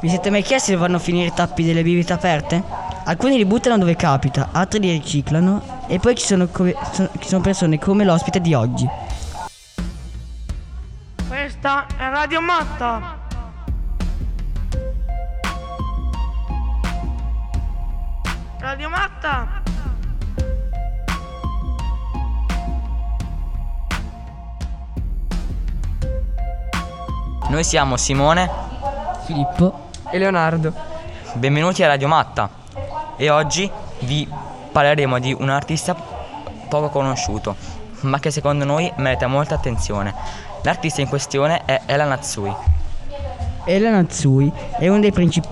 Vi siete mai chiesti dove vanno a finire i tappi delle bibite aperte? Alcuni li buttano dove capita, altri li riciclano e poi ci sono, come- so- ci sono persone come l'ospite di oggi. Questa è Radio Matta. Radio Matta. Noi siamo Simone, Filippo, E Leonardo. benvenuti a Radio Matta e oggi vi parleremo di un artista poco conosciuto, ma che secondo noi merita molta attenzione. L'artista in questione è Ella Natsui. Ella Natsui è uno dei, princip-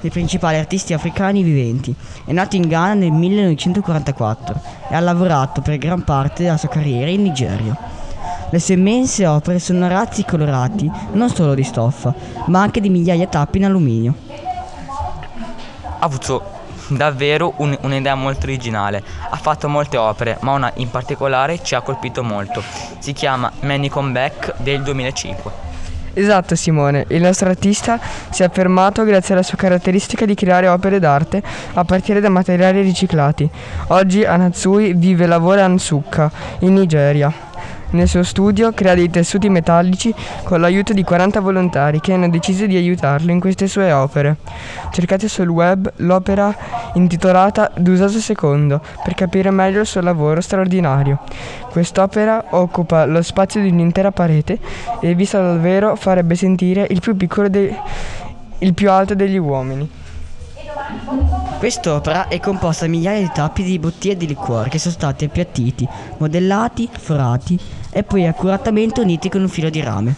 dei principali artisti africani viventi. È nato in Ghana nel 1944 e ha lavorato per gran parte della sua carriera in Nigeria. Le sue immense opere sono arazzi colorati non solo di stoffa, ma anche di migliaia di tappi in alluminio. Ha avuto davvero un- un'idea molto originale. Ha fatto molte opere, ma una in particolare ci ha colpito molto. Si chiama Many Come Back del 2005. Esatto Simone, il nostro artista si è affermato grazie alla sua caratteristica di creare opere d'arte a partire da materiali riciclati. Oggi Anatsui vive e lavora a Nsukka, in Nigeria. Nel suo studio crea dei tessuti metallici con l'aiuto di 40 volontari che hanno deciso di aiutarlo in queste sue opere. Cercate sul web l'opera intitolata Dusaso II per capire meglio il suo lavoro straordinario. Quest'opera occupa lo spazio di un'intera parete e vista dal vero farebbe sentire il più piccolo de- il più alto degli uomini. Quest'opera è composta da migliaia di tappi di bottiglie di liquore che sono stati appiattiti, modellati, forati e poi accuratamente uniti con un filo di rame.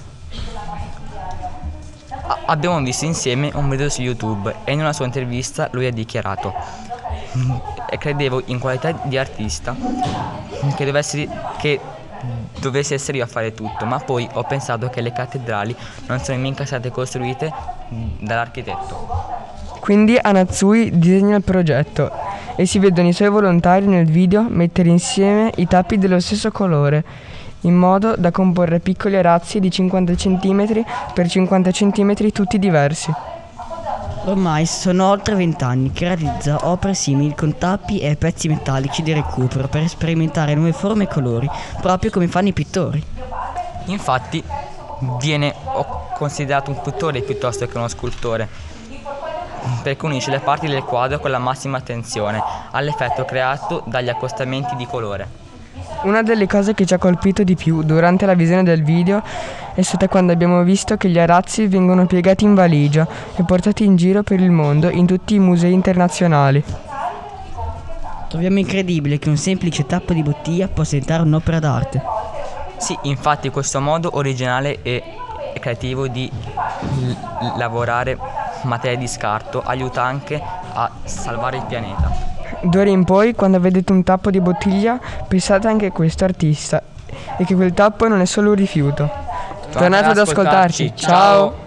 A- abbiamo visto insieme un video su YouTube e in una sua intervista lui ha dichiarato "Mm, e credevo in qualità di artista che dovessi, che dovessi essere io a fare tutto, ma poi ho pensato che le cattedrali non sono mica state costruite mm, dall'architetto. Quindi Anatsui disegna il progetto e si vedono i suoi volontari nel video mettere insieme i tappi dello stesso colore, in modo da comporre piccoli arazzi di 50 cm per 50 cm tutti diversi. Ormai sono oltre 20 anni che realizza opere simili con tappi e pezzi metallici di recupero per sperimentare nuove forme e colori, proprio come fanno i pittori. Infatti viene considerato un pittore piuttosto che uno scultore, perché unisce le parti del quadro con la massima attenzione all'effetto creato dagli accostamenti di colore. Una delle cose che ci ha colpito di più durante la visione del video è stata quando abbiamo visto che gli arazzi vengono piegati in valigia e portati in giro per il mondo in tutti i musei internazionali. Troviamo incredibile che un semplice tappo di bottiglia possa diventare un'opera d'arte. Sì, infatti questo modo originale e creativo di l- lavorare materie di scarto aiuta anche a salvare il pianeta. D'ora in poi, quando vedete un tappo di bottiglia, pensate anche a questo artista e che quel tappo non è solo un rifiuto. Tornate ad ascoltarci. Ciao.